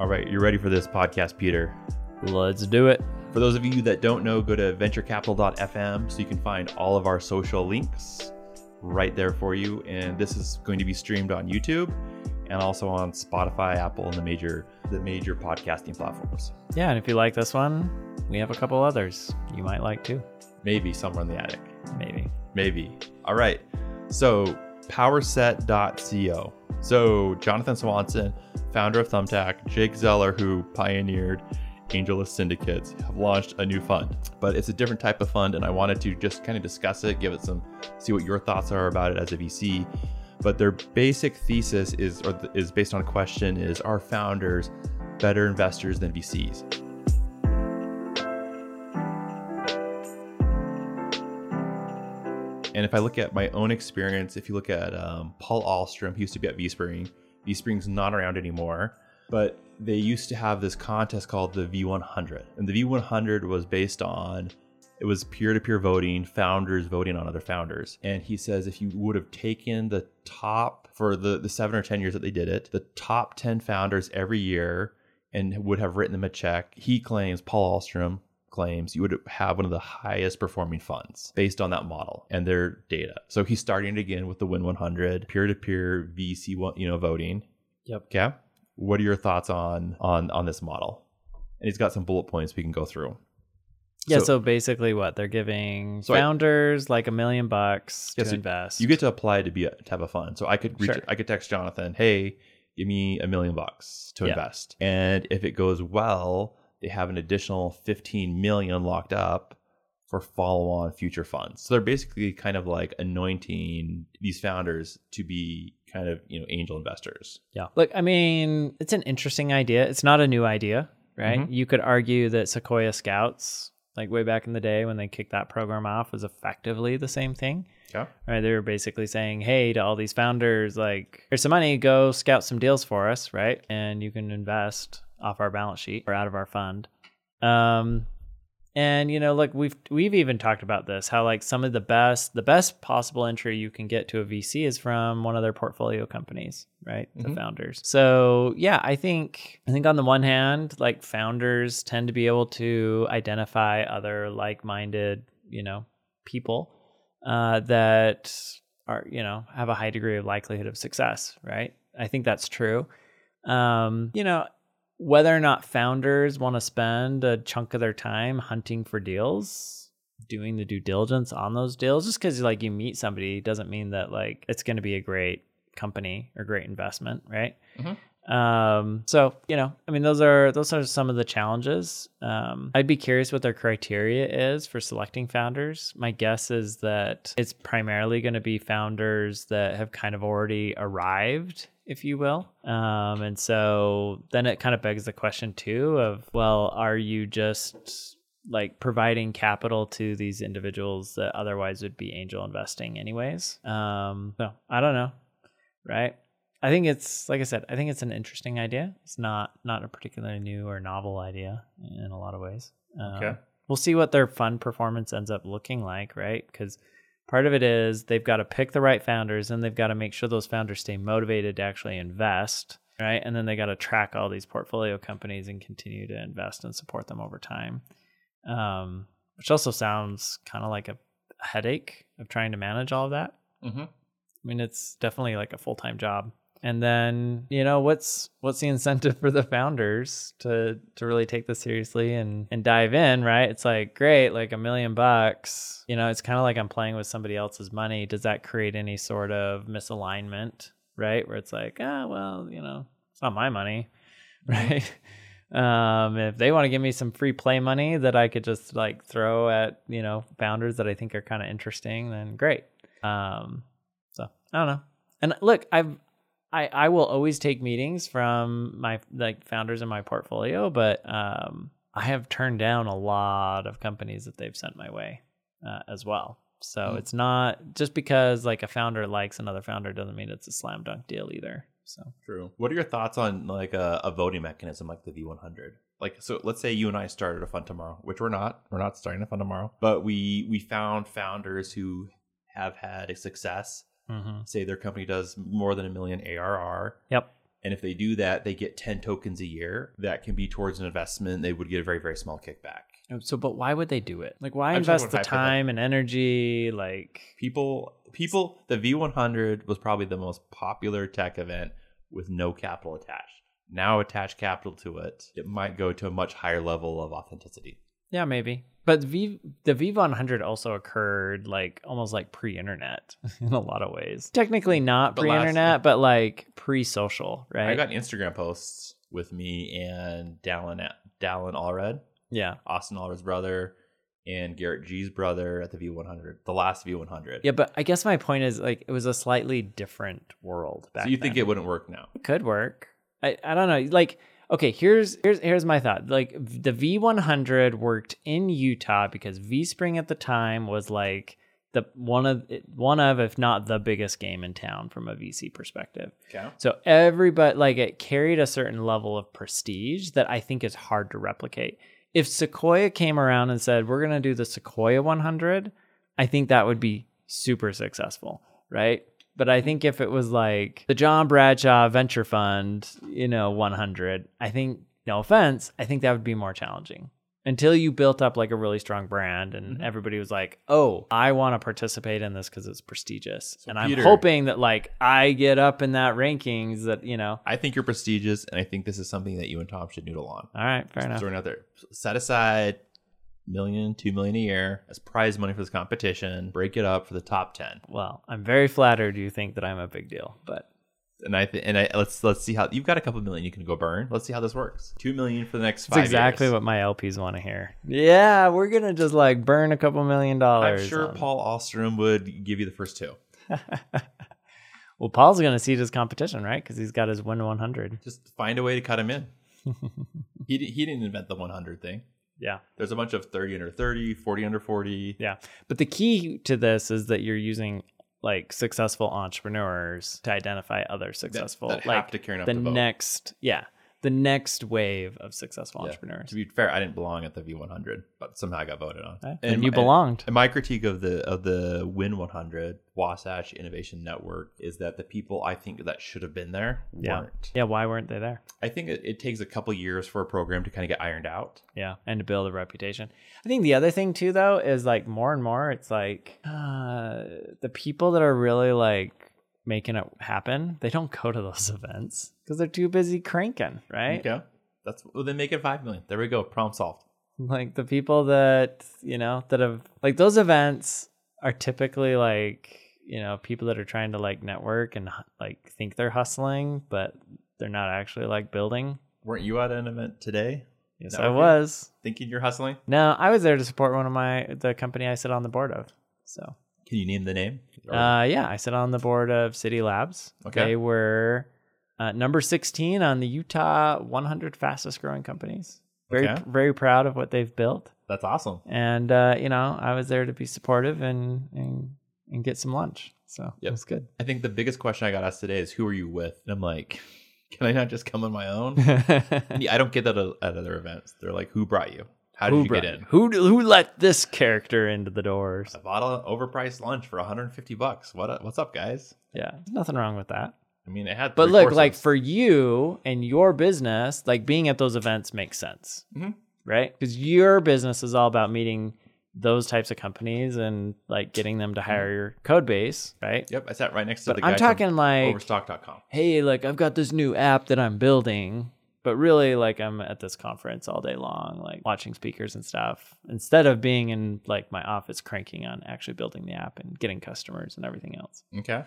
All right, you're ready for this podcast, Peter. Let's do it. For those of you that don't know, go to venturecapital.fm so you can find all of our social links right there for you. And this is going to be streamed on YouTube and also on Spotify, Apple, and the major the major podcasting platforms. Yeah, and if you like this one, we have a couple others you might like too. Maybe somewhere in the attic. Maybe. Maybe. All right. So powerset.co. So Jonathan Swanson, founder of Thumbtack, Jake Zeller, who pioneered AngelList syndicates, have launched a new fund. But it's a different type of fund, and I wanted to just kind of discuss it, give it some, see what your thoughts are about it as a VC. But their basic thesis is, or is based on a question: Is are founders better investors than VCs? And if I look at my own experience, if you look at um, Paul Ahlstrom, he used to be at VSpring. VSpring's not around anymore, but they used to have this contest called the V100. And the V100 was based on, it was peer to peer voting, founders voting on other founders. And he says if you would have taken the top, for the, the seven or 10 years that they did it, the top 10 founders every year and would have written them a check, he claims, Paul Ahlstrom, claims you would have one of the highest performing funds based on that model and their data. So he's starting again with the Win 100 peer-to-peer VC, you know, voting. Yep. Okay. What are your thoughts on on on this model? And he's got some bullet points we can go through. Yeah, so, so basically what they're giving so founders I, like a million bucks to invest. You get to apply to be a, to have a fund. So I could reach sure. I could text Jonathan, "Hey, give me a million bucks to yeah. invest." And if it goes well, they have an additional 15 million locked up for follow-on future funds. So they're basically kind of like anointing these founders to be kind of, you know, angel investors. Yeah. Look, I mean, it's an interesting idea. It's not a new idea, right? Mm-hmm. You could argue that Sequoia Scouts, like way back in the day when they kicked that program off, was effectively the same thing. Yeah. Right. They were basically saying, hey, to all these founders, like, here's some money, go scout some deals for us, right? And you can invest off our balance sheet or out of our fund. Um, and you know, like we've we've even talked about this, how like some of the best the best possible entry you can get to a VC is from one of their portfolio companies, right? Mm-hmm. The founders. So yeah, I think I think on the one hand, like founders tend to be able to identify other like-minded, you know, people uh, that are you know have a high degree of likelihood of success, right? I think that's true. Um, you know, whether or not founders want to spend a chunk of their time hunting for deals doing the due diligence on those deals just because like you meet somebody doesn't mean that like it's going to be a great company or great investment right? Mm-hmm. um so you know i mean those are those are some of the challenges. Um i'd be curious what their criteria is for selecting founders. My guess is that it's primarily going to be founders that have kind of already arrived if you will. Um, and so then it kind of begs the question too of, well, are you just like providing capital to these individuals that otherwise would be angel investing anyways? Um, so I don't know, right? I think it's like I said, I think it's an interesting idea. It's not not a particularly new or novel idea in a lot of ways. Um, okay. We'll see what their fund performance ends up looking like, right? Because Part of it is they've got to pick the right founders and they've got to make sure those founders stay motivated to actually invest, right? And then they got to track all these portfolio companies and continue to invest and support them over time. Um, which also sounds kind of like a headache of trying to manage all of that. Mm-hmm. I mean, it's definitely like a full time job and then you know what's what's the incentive for the founders to to really take this seriously and and dive in right? It's like great like a million bucks. You know it's kind of like i'm playing with somebody else's money. Does that create any sort of misalignment right? Where it's like ah well you know it's not my money right? Um if they want to give me some free play money that i could just like throw at you know founders that i think are kind of interesting then great. Um so i don't know. And look i've I, I will always take meetings from my like founders in my portfolio, but um, I have turned down a lot of companies that they've sent my way uh, as well. So mm. it's not just because like a founder likes another founder doesn't mean it's a slam dunk deal either. So true. What are your thoughts on like a, a voting mechanism like the V100? Like, so let's say you and I started a fund tomorrow, which we're not. We're not starting a fund tomorrow, but we we found founders who have had a success Mm-hmm. Say their company does more than a million ARR. Yep. And if they do that, they get 10 tokens a year. That can be towards an investment. They would get a very, very small kickback. So, but why would they do it? Like, why I'm invest the time and energy? Like, People, people, the V100 was probably the most popular tech event with no capital attached. Now attach capital to it, it might go to a much higher level of authenticity. yeah, maybe. But V the V100 also occurred like almost like pre-internet in a lot of ways. Technically mm, not But pre-internet, but like pre-social, right? I got Instagram posts with me and Dallin, Dallin Allred, yeah. Austin Allred's brother, and Garrett G's brother at the V100, the last V100. Yeah, but I guess my point is like it was a slightly different world back So you think it wouldn't work now? It could work. I, I don't know. Like, okay, here's here's here's my thought. Like the V100 worked in Utah because V Spring at the time was like the one of one of if not the biggest game in town from a VC perspective. Okay. So everybody like it carried a certain level of prestige that I think is hard to replicate. If Sequoia came around and said, "We're going to do the Sequoia 100," I think that would be super successful, right? But I think if it was like the John Bradshaw Venture Fund, you know, 100, I think no offense, I think that would be more challenging. Until you built up like a really strong brand and Mhm. everybody was like, "Oh, I want to participate in this cuz it's prestigious." So and I'm Peter- hoping that like I get up in that rankings that, you know. I think you're prestigious, and I think this is something that you and Tom should noodle on. All right, fair enough. Throwing out there, set aside million, two million a year as prize money for this competition. Break it up for the top ten, Well, I'm very flattered you think that I'm a big deal, but and I th- and I let's let's see how you've got a couple million you can go burn. Let's see how this works. Two million for the next That's five. exactly years. what my LPs want to hear. Yeah, we're gonna just like burn a couple million dollars. I'm sure on- Paul Ahlstrom would give you the first two. well, Paul's gonna see his competition, right? Because he's got his win 100. Just find a way to cut him in. he di- he didn't invent the 100 thing. Yeah, There's a bunch of 30 under 30, 40 under 40. yeah. But the key to this is that you're using like successful entrepreneurs to identify other successful, that, like have to carry the next, yeah, the next wave of successful Yeah. entrepreneurs. To be fair, I didn't belong at the V100, but somehow I got voted on. Okay, And And you my- belonged. And my critique of the of the Win 100 Wasatch Innovation Network is that the people I think that should have been there Yeah. weren't. Yeah, why weren't they there? I think it, it takes a couple years for a program to kind of get ironed out. Yeah, and to build a reputation. I think the other thing too, though, is like more and more, it's like uh, the people that are really like making it happen, they don't go to those events because they're too busy cranking, right? Okay, that's well, then make it five million. There we go. Problem solved. Like the people that you know that have like those events are typically like you know people that are trying to like network and like think they're hustling, but they're not actually like building. Weren't you at an event today Yes, Networking? I was. thinking you're hustling? No, I was there to support one of my the company I sit on the board of. So Can you name the name? Uh, yeah, I sit on the board of City Labs. Okay. They were uh, number 16 on the Utah 100 fastest growing companies. Very, Okay. very proud of what they've built. that's awesome. And, uh, you know, I was there to be supportive and, and, and get some lunch. So it was good. I think the biggest question I got asked today is, "Who are you with?" And I'm like, "Can I not just come on my own?" Yeah, I don't get that at at other events. They're like, "Who brought you? How did who, you brought- get in?" who, who let this character into the doors? A bottle an overpriced lunch for 150 bucks. What what's up, guys? Yeah, there's nothing wrong with that. I mean, it had. But look, courses. like for you and your business, like being at those events makes sense, Mhm. right? Because your business is all about meeting those types of companies and like getting them to hire your code base, right? yep, I sat right next to But the guy I'm talking like, Overstock.com. hey, like I've got this new app that I'm building, but really, like I'm at this conference all day long, like watching speakers and stuff, instead of being in like my office cranking on actually building the app and getting customers and everything else. Okay.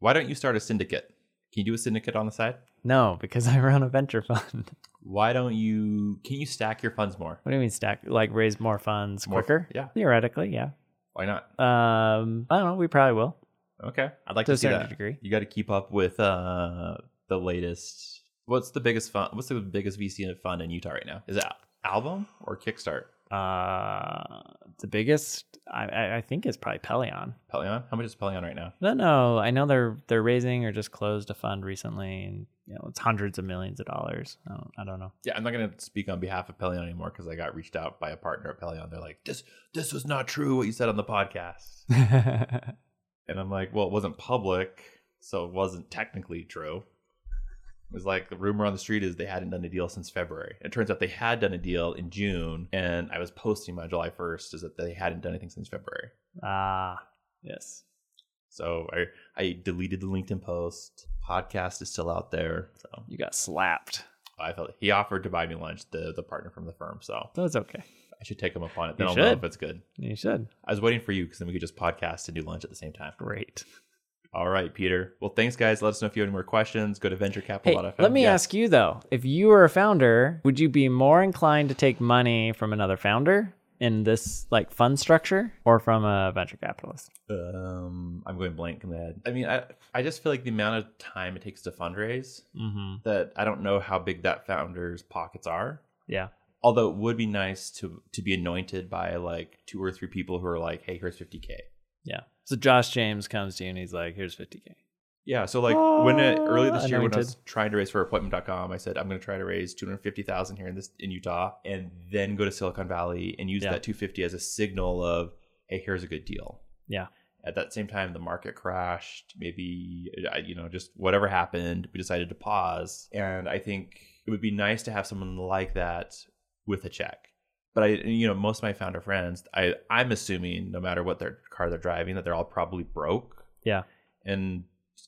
Why don't you start a syndicate? Can you do a syndicate on the side? No, because I run a venture fund. Why don't you? Can you stack your funds more? What do you mean stack? Like raise more funds More- quicker? yeah. Theoretically, yeah. Why not? Um, I don't know. We probably will Okay, I'd like to to, a see certain that. degree. You got to keep up with uh the latest. What's the biggest fund? What's the biggest VC fund in Utah right now? Is it Album or Kickstart? Uh, the biggest I, I, think is probably Pelion. Pelion? How much is Pelion right now? No, don't. I know they're they're raising or just closed a fund recently, and you know it's hundreds of millions of dollars. I don't, I don't know. Yeah, I'm not gonna speak on behalf of Pelion anymore because I got reached out by a partner at Pelion. They're like, "This, this was not true. What you said on the podcast." and I'm like, "Well, it wasn't public, so it wasn't technically true." It was like the rumor on the street is they hadn't done a deal since February. It turns out they had done a deal in June, and I was posting my July 1st is that they hadn't done anything since February. Ah, yes. So I I deleted the LinkedIn post. Podcast is still out there. So You got slapped. I felt he offered to buy me lunch, the the partner from the firm. So That's okay. I should take him up on it. Then You I'll know if it's good. You should. I was waiting for you because then we could just podcast and do lunch at the same time. Great. All right, Peter. Well, thanks, guys. Let us know if you have any more questions. Go to Hey, venturecapital.fm. let me Yeah. ask you though, if you were a founder, would you be more inclined to take money from another founder in this like fund structure or from a venture capitalist? Um, I'm going blank in the head. I mean, I I just feel like the amount of time it takes to fundraise Mm-hmm. that I don't know how big that founder's pockets are. Yeah. Although it would be nice to to be anointed by like two or three people who are like, "Hey, here's 50k." Yeah. So Josh James comes to you and he's like, "Here's 50k." Yeah, so like when it, early this ah, year when I was trying to raise for appointment.com, I said I'm going to try to raise 250,000 here in this in Utah and then go to Silicon Valley and use Yeah. that 250 as a signal of hey, here's a good deal. Yeah. At that same time the market crashed, maybe you know, just whatever happened, we decided to pause and I think it would be nice to have someone like that with a check. But I you know, most of my founder friends, I I'm assuming no matter what their car they're driving that they're all probably broke Yeah. and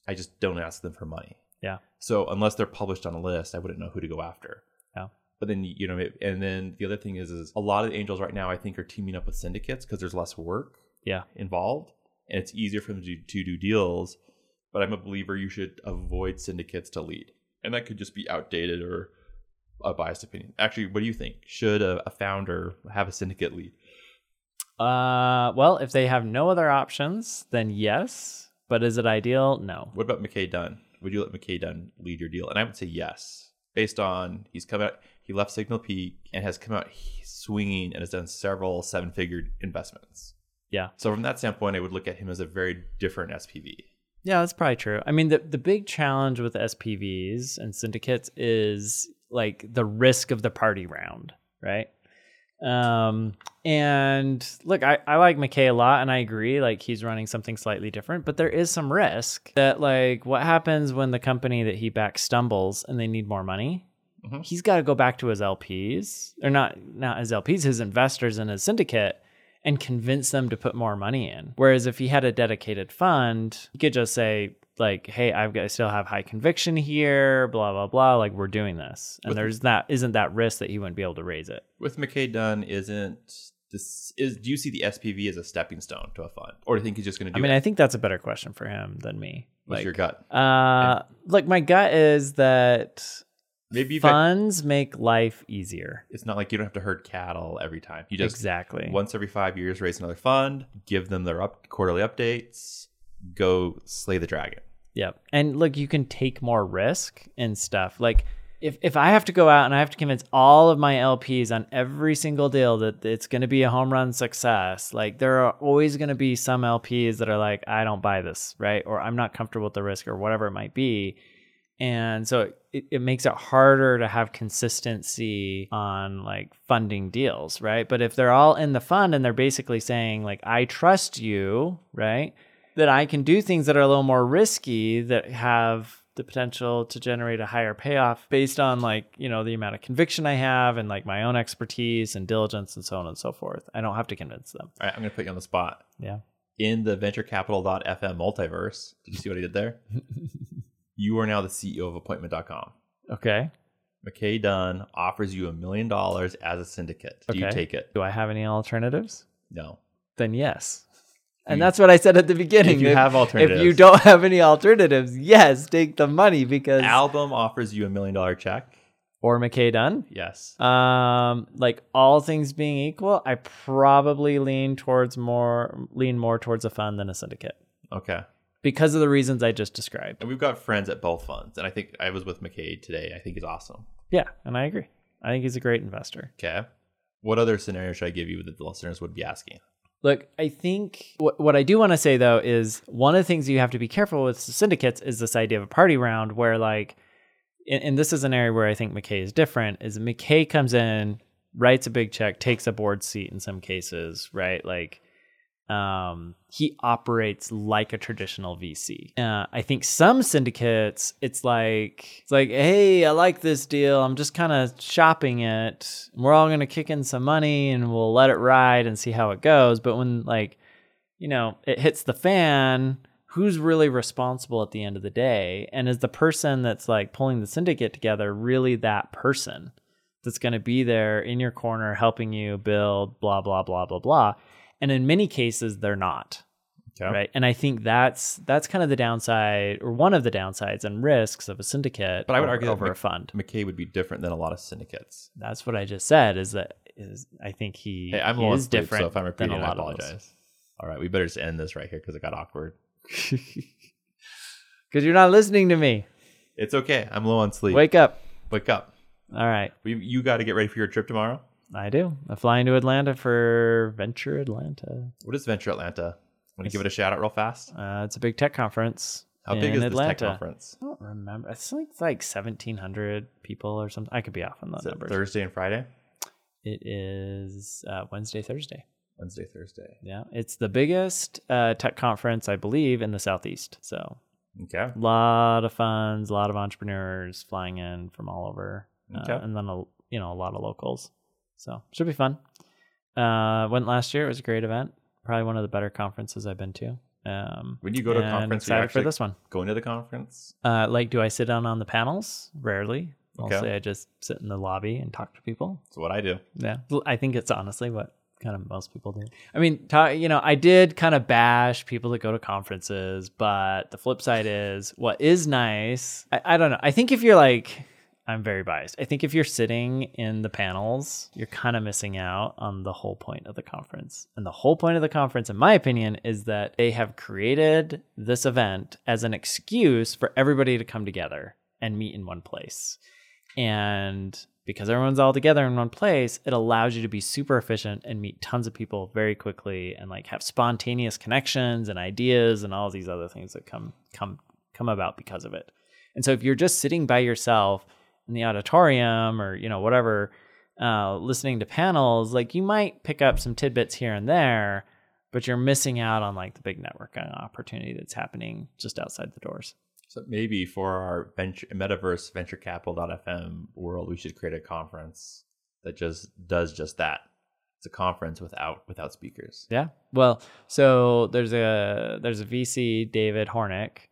I just don't ask them for money. Yeah. So unless they're published on a list, I wouldn't know who to go after. Yeah. But then you know, and then the other thing is, is a lot of the angels right now I think are teaming up with syndicates because there's less work Yeah. involved, and it's easier for them to, to do deals. But I'm a believer you should avoid syndicates to lead, and that could just be outdated or a biased opinion. Actually, what do you think? Should a, a founder have a syndicate lead? Uh, well, if they have no other options, then yes. But is it ideal? No. What about McKay Dunn? Would you let McKay Dunn lead your deal? And I would say yes, based on he's come out, he left Signal Peak and has come out swinging and has done several seven-figure investments. Yeah. So from that standpoint, I would look at him as a very different SPV. Yeah, that's probably true. I mean, the the big challenge with SPVs and syndicates is like the risk of the party round, right? Um, and look, I, I like McKay a lot and I agree, like he's running something slightly different, but there is some risk that like what happens when the company that he backs stumbles and they need more money? Mhm. He's got to go back to his LPs or not, not his LPs, his investors in his syndicate and convince them to put more money in. Whereas if he had a dedicated fund, he could just say, like, hey, I've got I still have high conviction here, blah, blah, blah. Like we're doing this. And With- there's that isn't that risk that he wouldn't be able to raise it. With McKay Dunn, isn't this is? Do you see the SPV as a stepping stone to a fund, or do you think he's just going to do? I mean, it? I think that's a better question for him than me. What's Like, your gut? uh, look, my gut is that Maybe got, funds make life easier. it's not like you don't have to herd cattle every time. You just exactly. once every five years raise another fund, give them their up quarterly updates, go slay the dragon. Yep. And look, you can take more risk and stuff. Like if if I have to go out and I have to convince all of my LPs on every single deal that it's going to be a home run success, like there are always going to be some LPs that are like I don't buy this, right? Or I'm not comfortable with the risk or whatever it might be. And so it, it makes it harder to have consistency on like funding deals, right? But if they're all in the fund and they're basically saying like I trust you, right? That I can do things that are a little more risky that have the potential to generate a higher payoff based on like, you know, the amount of conviction I have and like my own expertise and diligence and so on and so forth. I don't have to convince them. All right, I'm going to put you on the spot. Yeah. In the venturecapital.fm multiverse, did you see what I did there? you are now the CEO of appointment.com. Okay. McKay Dunn offers you a million dollars as a syndicate. Do you take it? Do I have any alternatives? No. Then yes. And that's what I said at the beginning. If you have alternatives. If you don't have any alternatives, yes, take the money because Album offers you a million dollar check. or McKay Dunn. Yes. Um, like all things being equal, I probably lean towards more lean more towards a fund than a syndicate Okay. because of the reasons I just described. And we've got friends at both funds. And I think I was with McKay today. I think he's awesome. Yeah, and I agree. I think he's a great investor. Okay. What other scenario should I give you that the listeners would be asking? Look, I think what, what I do want to say though is one of the things you have to be careful with syndicates is this idea of a party round where like, and, and this is an area where I think McKay is different. Is McKay comes in, writes a big check, takes a board seat in some cases, right? Like, um, he operates like a traditional VC. Uh, I think some syndicates, it's like it's like, hey, I like this deal. I'm just kind of shopping it. We're all gonna kick in some money and we'll let it ride and see how it goes. But when like, you know, it hits the fan, who's really responsible at the end of the day? And is the person that's like pulling the syndicate together really that person that's to be there in your corner helping you build blah blah blah blah blah? And in many cases they're not. Okay. Right. And I think that's that's kind of the downside or one of the downsides and risks of a syndicate But I would over, argue that over Mc- a fund. McKay would be different than a lot of syndicates. That's what I just said is that is I think he, Hey, I'm he is sleep, different so if I'm than repeating, a I lot of those. apologize. All right, we better just end this right here because it got awkward. Because you're not listening to me. It's okay. I'm low on sleep. Wake up. Wake up. All right. We, you got to get ready for your trip tomorrow. I do. I'm flying to Atlanta for Venture Atlanta. What is Venture Atlanta? Want to give it a shout out real fast? Uh, it's a big tech conference. How big is Atlanta. this tech conference? I don't remember. It's like, it's like 1,700 people or something. I could be off on that number. Thursday and Friday? It is uh, Wednesday, Thursday. Wednesday, Thursday. Yeah, it's the biggest uh, tech conference, I believe, in the Southeast. So Okay. a lot of funds, a lot of entrepreneurs flying in from all over, uh, Okay. and then a, you know a lot of locals. So should be fun. Uh, went last year. It was a great event. Probably one of the better conferences I've been to. Um, When you go to a conference, excited for this one. going to the conference? Uh, like, do I sit down on the panels? Rarely. Okay. I just sit in the lobby and talk to people. That's what I do. Yeah, I think it's honestly what kind of most people do. I mean, ta- you know, I did kind of bash people that go to conferences, but the flip side is what is nice. I, I don't know. I think if you're like, I'm very biased. I think if you're sitting in the panels, you're kind of missing out on the whole point of the conference. And the whole point of the conference, in my opinion, is that they have created this event as an excuse for everybody to come together and meet in one place. And because everyone's all together in one place, it allows you to be super efficient and meet tons of people very quickly and like have spontaneous connections and ideas and all these other things that come come come about because of it. And so if you're just sitting by yourself in the auditorium or you know whatever uh, listening to panels, like you might pick up some tidbits here and there, but you're missing out on like the big networking opportunity that's happening just outside the doors. So maybe for our venture metaverse venture capital.fm world, we should create a conference that just does just that. It's a conference without without speakers. Yeah. Well, so there's a there's a VC David Hornik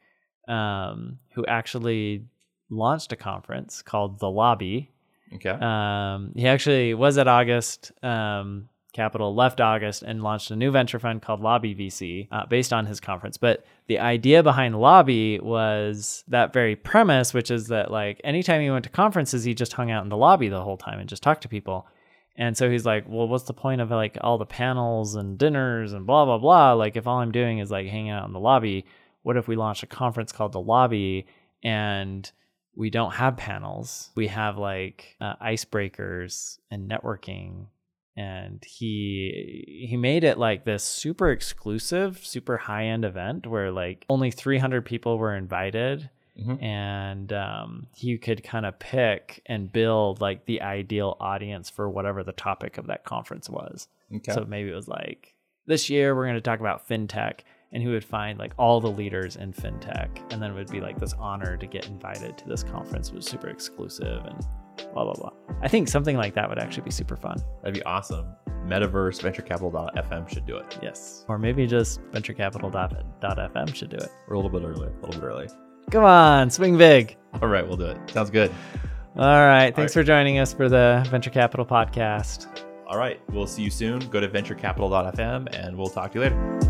um, who actually launched a conference called The Lobby. Okay. Um, he actually was at August um, Capital, left August, and launched a new venture fund called Lobby VC uh, based on his conference. But the idea behind Lobby was that very premise, which is that like anytime he went to conferences, he just hung out in the lobby the whole time and just talked to people. And so he's like, well, what's the point of like all the panels and dinners and blah, blah, blah? Like, if all I'm doing is like hanging out in the lobby, what if we launch a conference called The Lobby and we don't have panels? We have like uh, icebreakers and networking. And he he made it like this super exclusive, super high end event where like only 300 people were invited Mhm. and um, he could kind of pick and build like the ideal audience for whatever the topic of that conference was. Okay. So maybe it was like this year we're going to talk about fintech, and he would find like all the leaders in fintech, and then it would be like this honor to get invited to this conference. It was super exclusive and blah blah blah. I think something like that would actually be super fun. That'd be awesome. Metaverse venture capital.fm should do it. Yes, or maybe just venturecapital.fm should do it. We're a little bit early. A little bit early. Come on, swing big. All right, we'll do it. Sounds good. All right. Thanks right. for joining us for the Venture Capital Podcast. All right, we'll see you soon. Go to venturecapital.fm and we'll talk to you later.